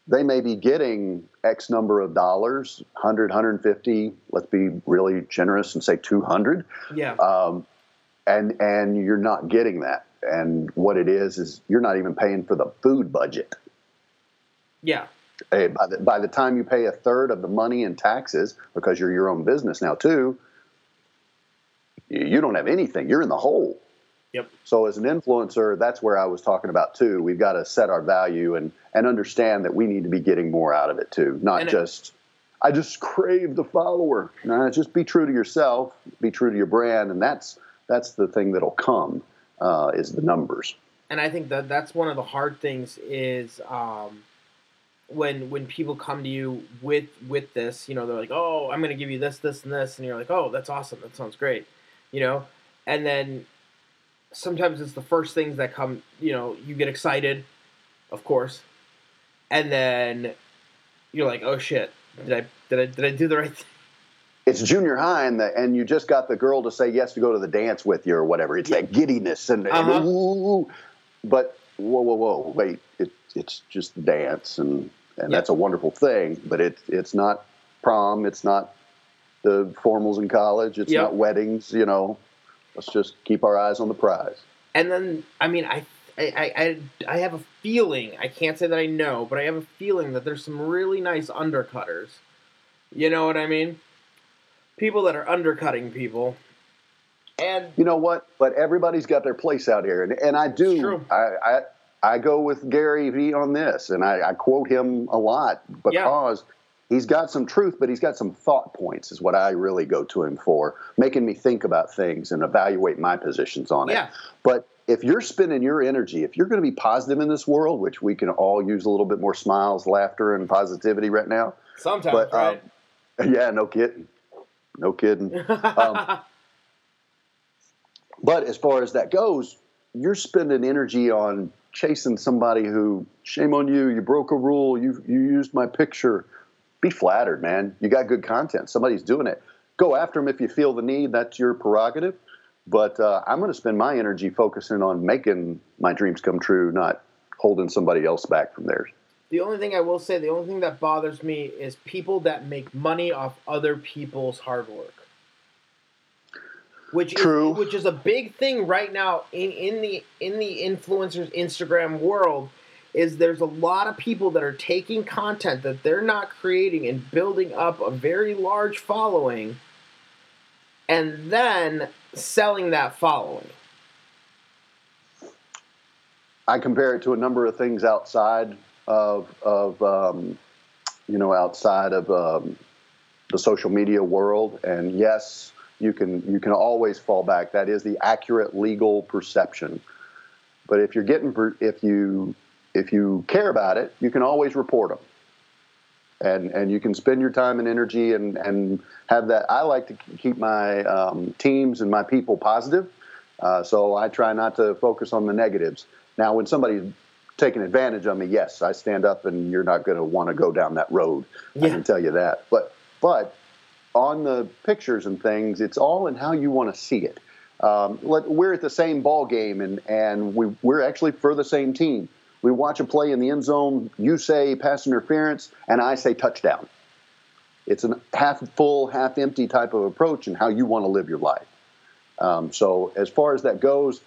they may be getting X number of dollars, 100, 150. Let's be really generous and say 200 yeah um, and and you're not getting that. And what it is is you're not even paying for the food budget. yeah Hey, by the by the time you pay a third of the money in taxes because you're your own business now too, you, you don't have anything. You're in the hole. Yep. So as an influencer, that's where I was talking about too. We've got to set our value and and understand that we need to be getting more out of it too, not And it- just. I just crave the follower. No, just be true to yourself. Be true to your brand, and that's that's the thing that'll come uh, is the numbers. and I think that that's one of the hard things is um, when when people come to you with with this, you know, they're like, "Oh, I'm going to give you this, this, and this," and you're like, "Oh, that's awesome. That sounds great," you know, and then sometimes it's the first things that come, you know, you get excited, of course, and then you're like, "Oh shit, did I did I did I do the right thing?" It's junior high, and, the, and you just got the girl to say yes to go to the dance with you or whatever. It's that giddiness and, and Uh-huh. ooh, but whoa, whoa, whoa, wait! It, it's just dance, and and Yep. that's a wonderful thing. But it it's not prom. It's not the formals in college. It's Yep. not weddings. You know, let's just keep our eyes on the prize. And then, I mean, I, I, I, I have a feeling. I can't say that I know, but I have a feeling that there's some really nice undercutters. You know what I mean? People that are undercutting people, and you know what? But everybody's got their place out here, and, and I do. true. I, I I go with Gary Vee on this, and I, I quote him a lot because he's got some truth, but he's got some thought points. Is what I really go to him for, making me think about things and evaluate my positions on it. yeah, But if you're spending your energy, if you're going to be positive in this world, which we can all use a little bit more smiles, laughter, and positivity right now. sometimes, But right? um, yeah, no kidding, no kidding. um, But as far as that goes, you're spending energy on chasing somebody who, shame on you, you broke a rule, you you used my picture. Be flattered, man. You got good content. Somebody's doing it. Go after them if you feel the need. That's your prerogative. But uh, I'm going to spend my energy focusing on making my dreams come true, not holding somebody else back from theirs. the only thing I will say, the only thing that bothers me is people that make money off other people's hard work. Which True. is which is a big thing right now in, in the in the influencers Instagram world is there's a lot of people that are taking content that they're not creating and building up a very large following and then selling that following. I compare it to a number of things outside of of um, you know outside of um, the social media world, and yes, you can you can always fall back. That is the accurate legal perception. But if you're getting if you if you care about it, you can always report them. And, and you can spend your time and energy and, and have that. I like to keep my um, teams and my people positive, uh, so I try not to focus on the negatives. Now, when somebody's taking advantage of me, yes, I stand up, and you're not going to want to go down that road. Yeah. I can tell you that. But but on the pictures and things, it's all in how you want to see it. Um, let, we're at the same ball game, and and we we're actually for the same team. We watch a play in the end zone. You say pass interference, and I say touchdown. It's a half full, half empty type of approach, and how you want to live your life. Um, so as far as that goes,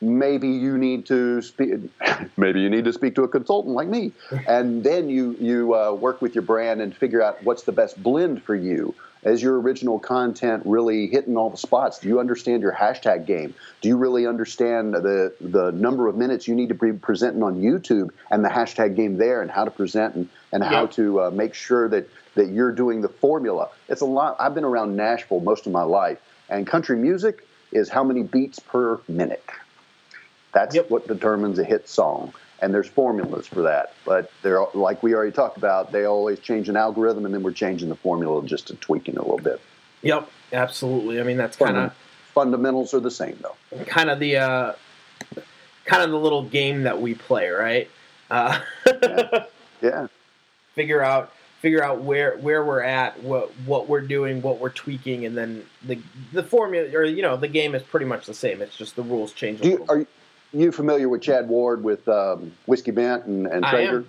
maybe you need to speak. Maybe you need to speak to a consultant like me, and then you you uh, work with your brand and figure out what's the best blend for you. Is your original content really hitting all the spots? Do you understand your hashtag game? Do you really understand the the number of minutes you need to be presenting on YouTube and the hashtag game there, and how to present and, and how to uh, make sure that that you're doing the formula? It's a lot. I've been around Nashville most of my life, and country music is how many beats per minute. That's yep. what determines a hit song. And there's formulas for that. But they're like we already talked about, they always change an algorithm and then we're changing the formula just to tweaking it a little bit. Yep, absolutely. I mean that's kind of fundamentals are the same though. Kind of the uh, kind of the little game that we play, right? Uh, yeah. yeah. Figure out figure out where where we're at, what what we're doing, what we're tweaking, and then the the formula or you know the game is pretty much the same. It's just the rules change. You, are you familiar with Chad Ward with um, Whiskey Bent and, and Traeger?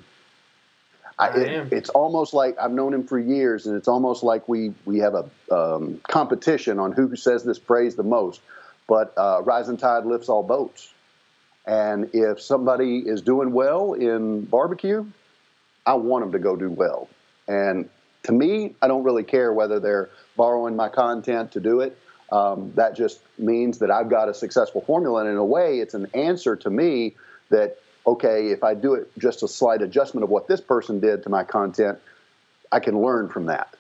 I, I it, it's almost like I've known him for years, and it's almost like we we have a um, competition on who says this phrase the most. But uh, rising tide lifts all boats, and if somebody is doing well in barbecue, I want them to go do well. And to me, I don't really care whether they're borrowing my content to do it um, that just means that I've got a successful formula. And in a way, it's an answer to me that, okay, if I do it just a slight adjustment of what this person did to my content, I can learn from that.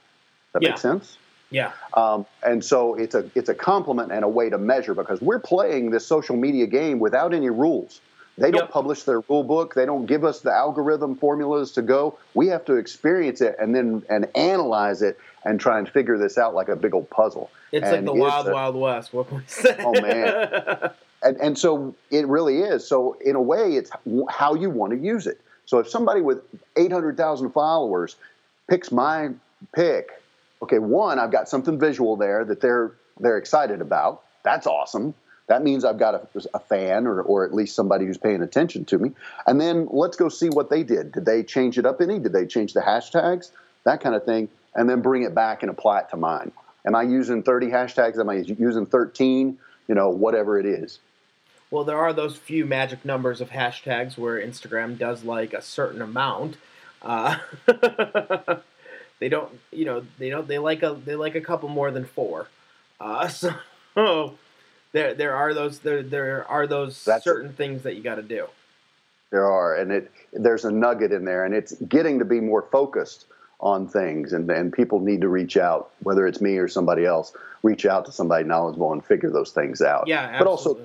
That yeah. makes sense? Yeah. Um, and so it's a it's a compliment and a way to measure because we're playing this social media game without any rules. They don't yep. publish their rule book. They don't give us the algorithm formulas to go. We have to experience it and then and analyze it and try and figure this out like a big old puzzle. It's and like the wild, a, wild west. What can we say? Oh man. and, and so it really is. So in a way, it's how you want to use it. So if somebody with 800,000 followers picks my pick, okay, one, I've got something visual there that they're they're excited about. That's awesome that means I've got a, a, fan or, or at least somebody who's paying attention to me. And then let's go see what they did. Did they change it up any? Did they change the hashtags? That kind of thing. And then bring it back and apply it to mine. Am I using 30 hashtags? Am I using 13? You know, whatever it is. Well, there are those few magic numbers of hashtags where Instagram does like a certain amount. Uh, they don't, you know, they don't. They like a they like a couple more than four. Uh, so there there are those there there are those That's certain things that you got to do. There are, and it there's a nugget in there, and it's getting to be more focused on things, and and people need to reach out, whether it's me or somebody else, reach out to somebody knowledgeable and figure those things out. Yeah, absolutely. but also,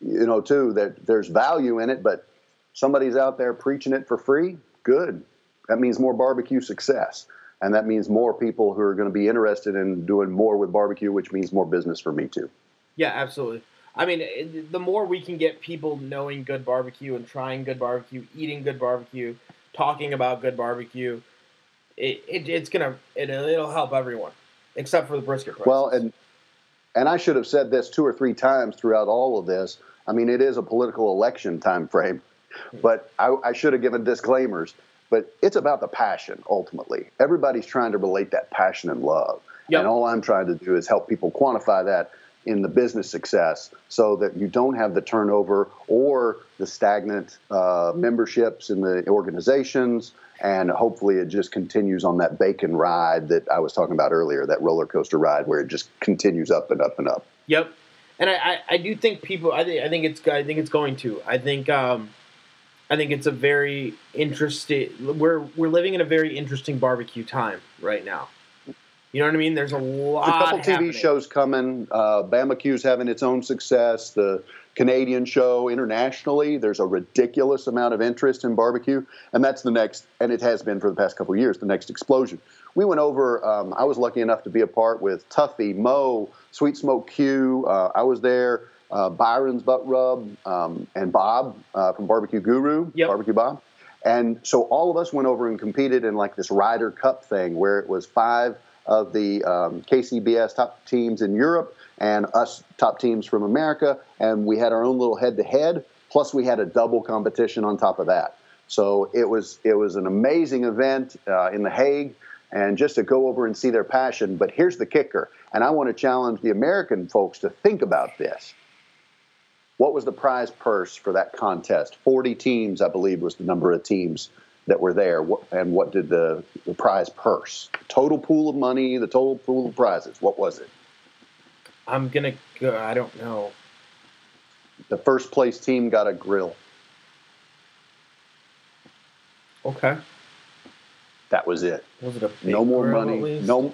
you know, too that there's value in it, but somebody's out there preaching it for free. Good, that means more barbecue success and that means more people who are going to be interested in doing more with barbecue, which means more business for me too. Yeah, absolutely. I mean, the more we can get people knowing good barbecue and trying good barbecue, eating good barbecue, talking about good barbecue, it, it it's gonna it, it'll help everyone except for the brisket prices. Well, and and I should have said this two or three times throughout all of this. I mean, it is a political election time frame, hmm. but I, I should have given disclaimers. But it's about the passion ultimately. Everybody's trying to relate that passion and love, yep. and all I'm trying to do is help people quantify that in the business success so that you don't have the turnover or the stagnant uh, memberships in the organizations. And hopefully it just continues on that bacon ride that I was talking about earlier, that roller coaster ride where it just continues up and up and up. Yep. And I, I, I do think people, I think, I think it's, I think it's going to, I think, um, I think it's a very interesting, we're, we're living in a very interesting barbecue time right now. You know what I mean? There's a lot. a couple happening. TV shows coming. Uh, Bamacue's having its own success. The Canadian show internationally, there's a ridiculous amount of interest in barbecue, and that's the next, and it has been for the past couple of years, the next explosion. We went over. Um, I was lucky enough to be a part with Tuffy, Moe, Sweet Smoke Q. Uh, I was there. Uh, Byron's Butt Rub um, and Bob uh, from Barbecue Guru, Yep. Barbecue Bob. And so all of us went over and competed in like this Ryder Cup thing where it was five of the um, KCBS top teams in Europe and us top teams from America. And we had our own little head to head. Plus, we had a double competition on top of that. So it was it was an amazing event uh, in The Hague, and just to go over and see their passion. But here's the kicker, and I want to challenge the American folks to think about this. What was the prize purse for that contest? 40 teams, I believe, was the number of teams that were there. And what did the, the prize purse, total pool of money, the total pool of prizes, what was it? I'm gonna go. I don't know. The first place team got a grill. Okay. That was it. Was it a big no more money. No.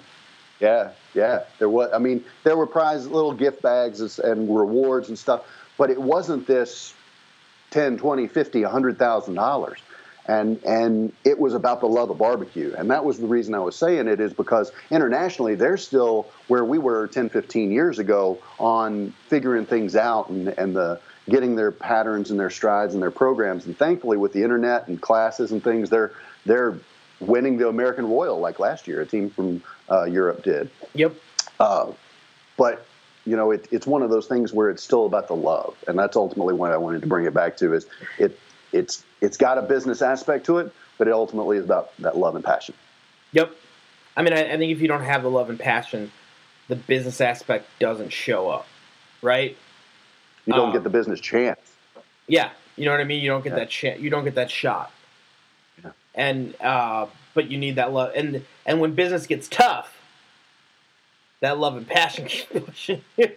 Yeah, yeah. There was. I mean, there were prize little gift bags and- and rewards and stuff, but it wasn't this 10, 20, 50, 100,000 dollars. And and it was about the love of barbecue. And that was the reason I was saying it is because internationally they're still where we were 10, 15 years ago on figuring things out and, and the getting their patterns and their strides and their programs. And thankfully with the internet and classes and things, they're they're winning the American Royal like last year. A team from uh, Europe did. Yep. Uh, but you know, it, it's one of those things where it's still about the love, and that's ultimately what I wanted to bring it back to. Is it it's it's got a business aspect to it, but it ultimately is about that love and passion. Yep. I mean, I, I think if you don't have the love and passion, the business aspect doesn't show up, right? You don't Um, get the business chance. Yeah, you know what I mean. You don't get Yeah. that shit. You don't get that shot. Yeah. And uh, but you need that love. And and when business gets tough, that love and passion keeps pushing you.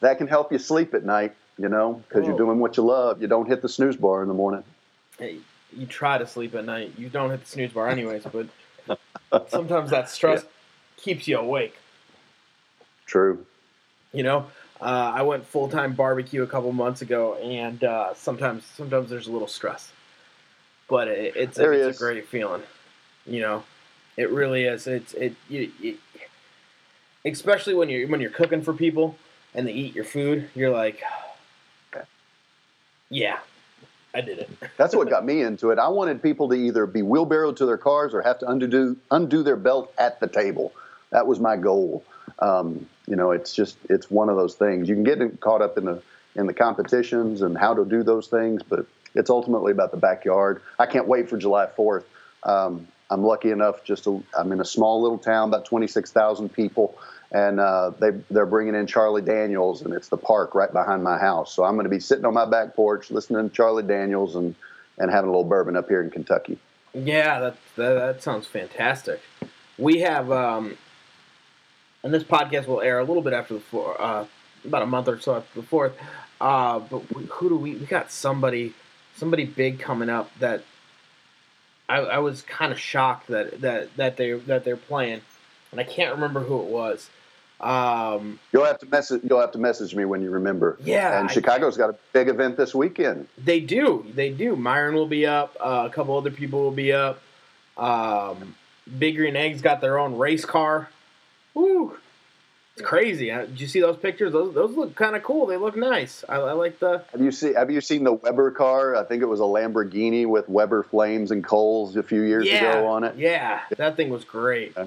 That can help you sleep at night, you know, because you're doing what you love. You don't hit the snooze bar in the morning. Hey, you try to sleep at night. You don't hit the snooze bar anyways, but sometimes that stress keeps you awake. True. You know, uh, I went full time barbecue a couple months ago, and uh, sometimes sometimes there's a little stress, but it, it's, a, it's a great feeling. You know, it really is. It's it, you, you, especially when you're when you're cooking for people and they eat your food. You're like, yeah, I did it. That's what got me into it. I wanted people to either be wheelbarrowed to their cars or have to undo undo their belt at the table. That was my goal. Um, you know, it's just it's one of those things. You can get caught up in the in the competitions and how to do those things, but it's ultimately about the backyard. I can't wait for July Fourth. Um, I'm lucky enough just to I'm in a small little town, about 26,000 people, and uh, they they're bringing in Charlie Daniels, and it's the park right behind my house. So I'm going to be sitting on my back porch listening to Charlie Daniels and and having a little bourbon up here in Kentucky. Yeah, that that, that sounds fantastic. We have, um, and this podcast will air a little bit after the four, uh, about a month or so after the fourth. Uh, but we, who do we? We got somebody, somebody big coming up that I, I was kind of shocked that that that they that they're playing, and I can't remember who it was. Um, You'll have to message. You'll have to message me when you remember. yeah, And I- Chicago's got a big event this weekend. They do. They do. Myron will be up. Uh, a couple other people will be up. Um, Big Green Eggs got their own race car. Woo! It's crazy. Uh, Did you see those pictures? Those, those look kind of cool. They look nice. I, I like the. Have you seen Have you seen the Weber car? I think it was a Lamborghini with Weber flames and coals a few years yeah, ago on it. Yeah, that thing was great. Yeah.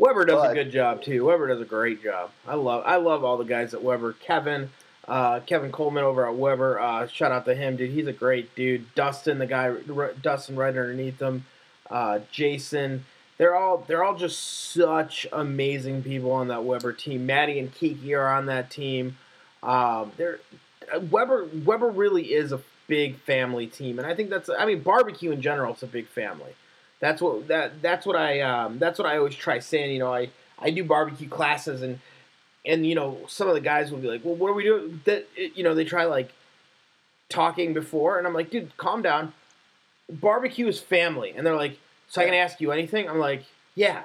Weber does a good job too. Weber does a great job. I love I love all the guys at Weber. Kevin, uh, Kevin Kolman over at Weber. Uh, shout out to him, dude. He's a great dude. Dustin, the guy, R- Dustin right underneath him. Uh, Jason. They're all they're all just such amazing people on that Weber team. Maddie and Kiki are on that team. Um, they're uh, Weber Weber really is a big family team, and I think that's I mean barbecue in general is a big family. That's what that that's what I um, that's what I always try saying. You know, I I do barbecue classes and and you know some of the guys will be like, well, what are we doing? That you know they try like talking before, and I'm like, dude, calm down. Barbecue is family, and they're like, so I can ask you anything? I'm like, yeah.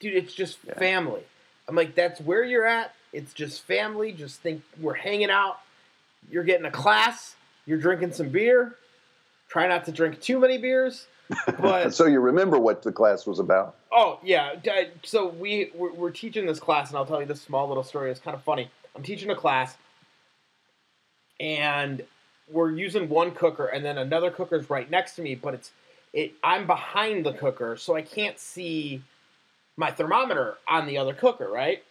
dude, it's just Yeah. family. I'm like, that's where you're at. It's just family. Just think we're hanging out. You're getting a class. You're drinking some beer. Try not to drink too many beers. But so you remember what the class was about? oh yeah, so we we're, we're teaching this class, and I'll tell you this small little story. It's kind of funny. I'm teaching a class, and we're using one cooker, and then another cooker's right next to me, but it's it. I'm behind the cooker, so I can't see my thermometer on the other cooker, right?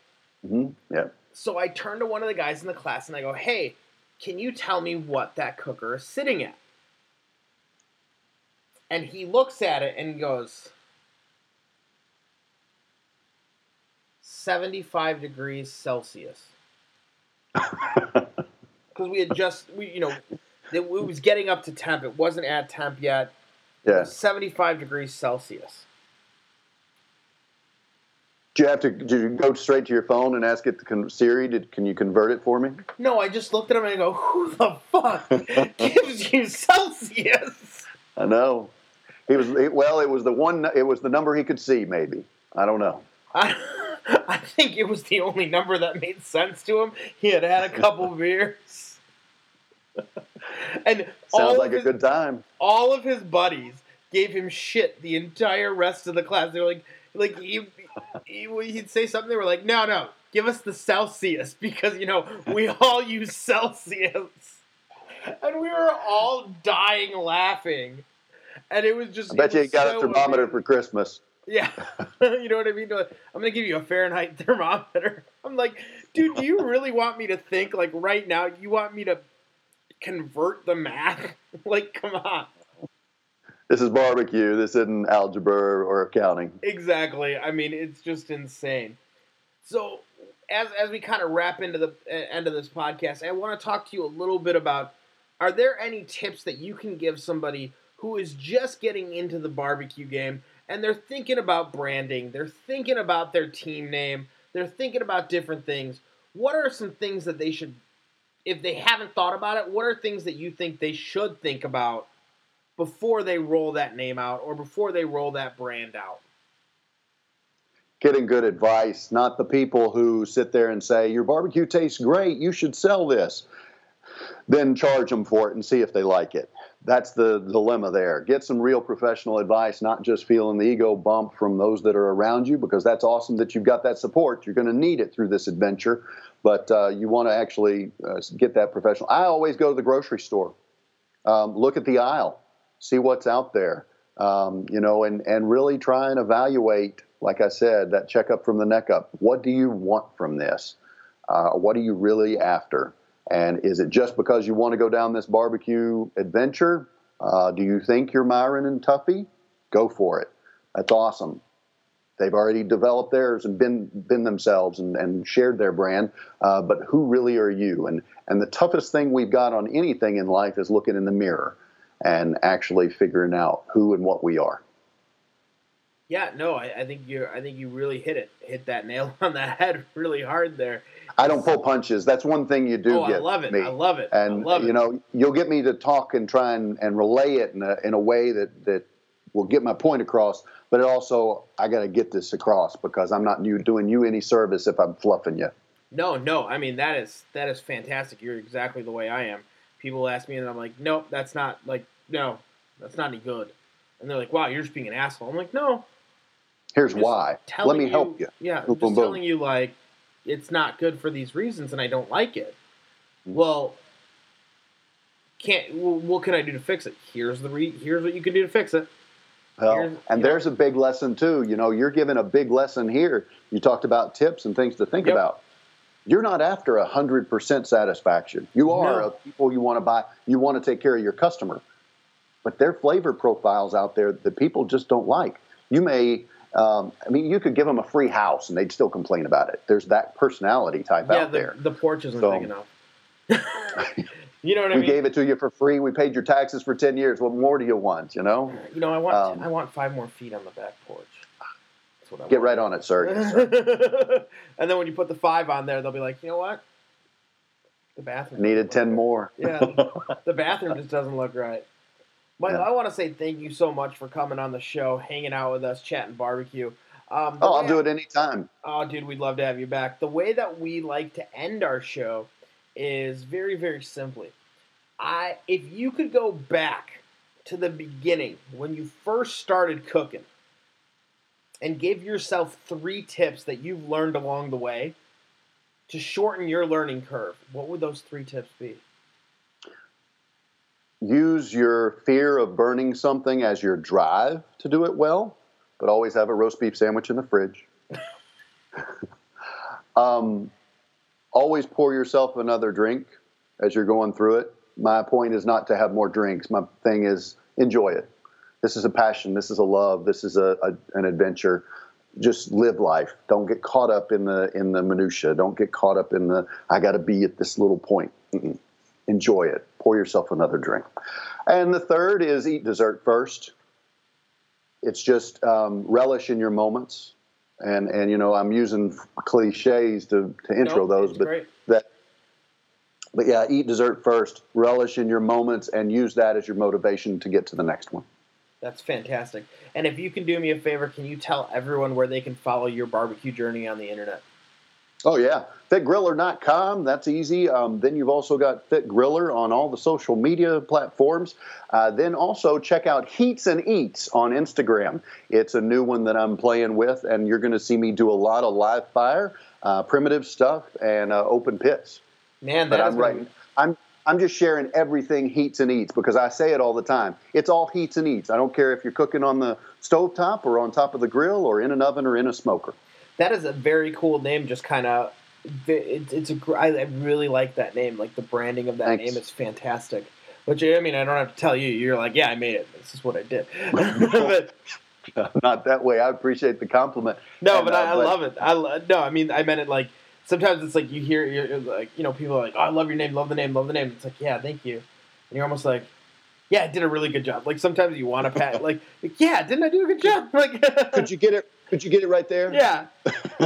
hmm Yeah. So I turn to one of the guys in the class and I go, "Hey, can you tell me what that cooker is sitting at?" And he looks at it and goes, 75 degrees Celsius. Because we had just, we you know, it, it was getting up to temp. It wasn't at temp yet. Yeah. 75 degrees Celsius. Do you have to? Did you go straight to your phone and ask it to con- Siri? Did can you convert it for me? No, I just looked at him and I go, "Who the fuck gives you Celsius?" I know. He was well. It was the one. It was the number he could see. Maybe I don't know. I, I think it was the only number that made sense to him. He had had a couple beers, and Sounds like a good time. all of his buddies gave him shit the entire rest of the class. They were like, like he, he he'd say something. They were like, no, no, give us the Celsius because you know we all use Celsius, and we were all dying laughing. And it was just. I bet you got so a thermometer amazing. for Christmas. Yeah, you know what I mean. I'm gonna give you a Fahrenheit thermometer. I'm like, dude, do you really want me to think like right now? You want me to convert the math? like, come on. This is barbecue. This isn't algebra or accounting. Exactly. I mean, it's just insane. So, as as we kind of wrap into the end of this podcast, I want to talk to you a little bit about: Are there any tips that you can give somebody who is just getting into the barbecue game and they're thinking about branding, they're thinking about their team name, they're thinking about different things? What are some things that they should, if they haven't thought about it, what are things that you think they should think about before they roll that name out or before they roll that brand out? Getting good advice, not the people who sit there and say your barbecue tastes great. You should sell this. Then charge them for it and see if they like it. That's the dilemma there. Get some real professional advice, not just feeling the ego bump from those that are around you, because that's awesome that you've got that support. You're going to need it through this adventure, but uh, you want to actually uh, get that professional. I always go to the grocery store, um, look at the aisle, see what's out there, um, you know, and, and really try and evaluate, like I said, that checkup from the neck up. What do you want from this? Uh, what are you really after? And is it just because you want to go down this barbecue adventure? Uh, do you think you're Myron and Tuffy? Go for it. That's awesome. They've already developed theirs and been been themselves and, and shared their brand. Uh, but who really are you? And and the toughest thing we've got on anything in life is looking in the mirror and actually figuring out who and what we are. Yeah, no, I, I think you I think you really hit it, hit that nail on the head really hard there. I don't pull punches. That's one thing you do oh, get I love it. me. I love it. and love you know you'll get me to talk and try and, and relay it in a, in a way that that will get my point across but it also i got to get this across because i'm not you doing you any service if i'm fluffing you No, no. I mean that is that is fantastic. You're exactly the way I am. People ask me, and I'm like, nope, that's not like no, that's not any good. And they're like, wow, you're just being an asshole. I'm like, no. here's I'm why let me help you Yeah, I'm Boom, just boom. telling you like it's not good for these reasons, and I don't like it. Mm. Well, can't. Well, what can I do to fix it? Here's the re. Here's what you can do to fix it. Well, and there's a big lesson too you know you're giving a big lesson here you talked about tips and things to think Yep. about you're not after a hundred percent satisfaction you are No. people you want to buy you want to take care of your customer but there are flavor profiles out there that people just don't like you may um, i mean you could give them a free house and they'd still complain about it there's that personality type Yeah, out the, there the porch isn't So- big enough. you know what I mean? we gave it to you for free we paid your taxes for 10 years what more do you want you know you know, I want um, I want five more feet on the back porch. That's what I get want. right on it sir Yes, sir. and then when you put the five on there, they'll be like, you know what? The bathroom needed 10 look more. Yeah, the bathroom just doesn't look right. Michael, Yeah. I want to say thank you so much for coming on the show, hanging out with us, chatting barbecue. Um, Oh, I'll do it anytime. Oh, dude, we'd love to have you back. The way that we like to end our show is very, very simply. I, if you could go back to the beginning when you first started cooking, and give yourself three tips that you've learned along the way to shorten your learning curve, what would those three tips be? Use your fear of burning something as your drive to do it well, but always have a roast beef sandwich in the fridge. um, always pour yourself another drink as you're going through it. My point is not to have more drinks. My thing is enjoy it. This is a passion. This is a love. This is a, a an adventure. Just live life. Don't get caught up in the in the minutia. Don't get caught up in the I got to be at this little point. Mm-mm. Enjoy it. Pour yourself another drink. And the third is eat dessert first. It's just um, relish in your moments. And and you know I'm using cliches to to intro Nope, those, but great. that but yeah, eat dessert first, relish in your moments, and use that as your motivation to get to the next one. That's fantastic. And if you can do me a favor, can you tell everyone where they can follow your barbecue journey on the internet? Oh yeah, fitgriller.com. That's easy. Um, then you've also got Fit Griller on all the social media platforms. Uh, then also check out Heats and Eats on Instagram. It's a new one that I'm playing with, and you're going to see me do a lot of live fire, uh, primitive stuff, and uh, open pits. Man, But that I'm is gonna. I'm I'm just sharing everything heats and eats because I say it all the time. It's all heats and eats. I don't care if you're cooking on the stovetop or on top of the grill or in an oven or in a smoker. That is a very cool name. Just kind of, it's it's a. I I really like that name. Like the branding of that Thanks. name is fantastic. Which I mean, I don't have to tell you. You're like, yeah, I made it. This is what I did. but Not that way. I appreciate the compliment. no, And, but uh, I, I but- love it. I lo- no, I mean, I meant it like. Sometimes it's like you hear, you're you're like, you know, people are like, oh, I love your name, love the name, love the name. It's like, yeah, thank you. And you're almost like, yeah, I did a really good job. Like sometimes you want to pat, like, like, yeah, didn't I do a good job? Like, Could you get it? Could you get it right there? Yeah.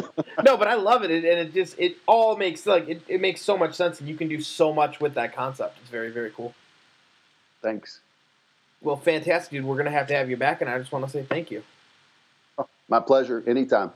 no, but I love it, and it just it all makes like it, it makes so much sense, and you can do so much with that concept. It's very very cool. Thanks. Well, fantastic, dude. We're gonna have to have you back, and I just want to say thank you. Oh, my pleasure. Anytime.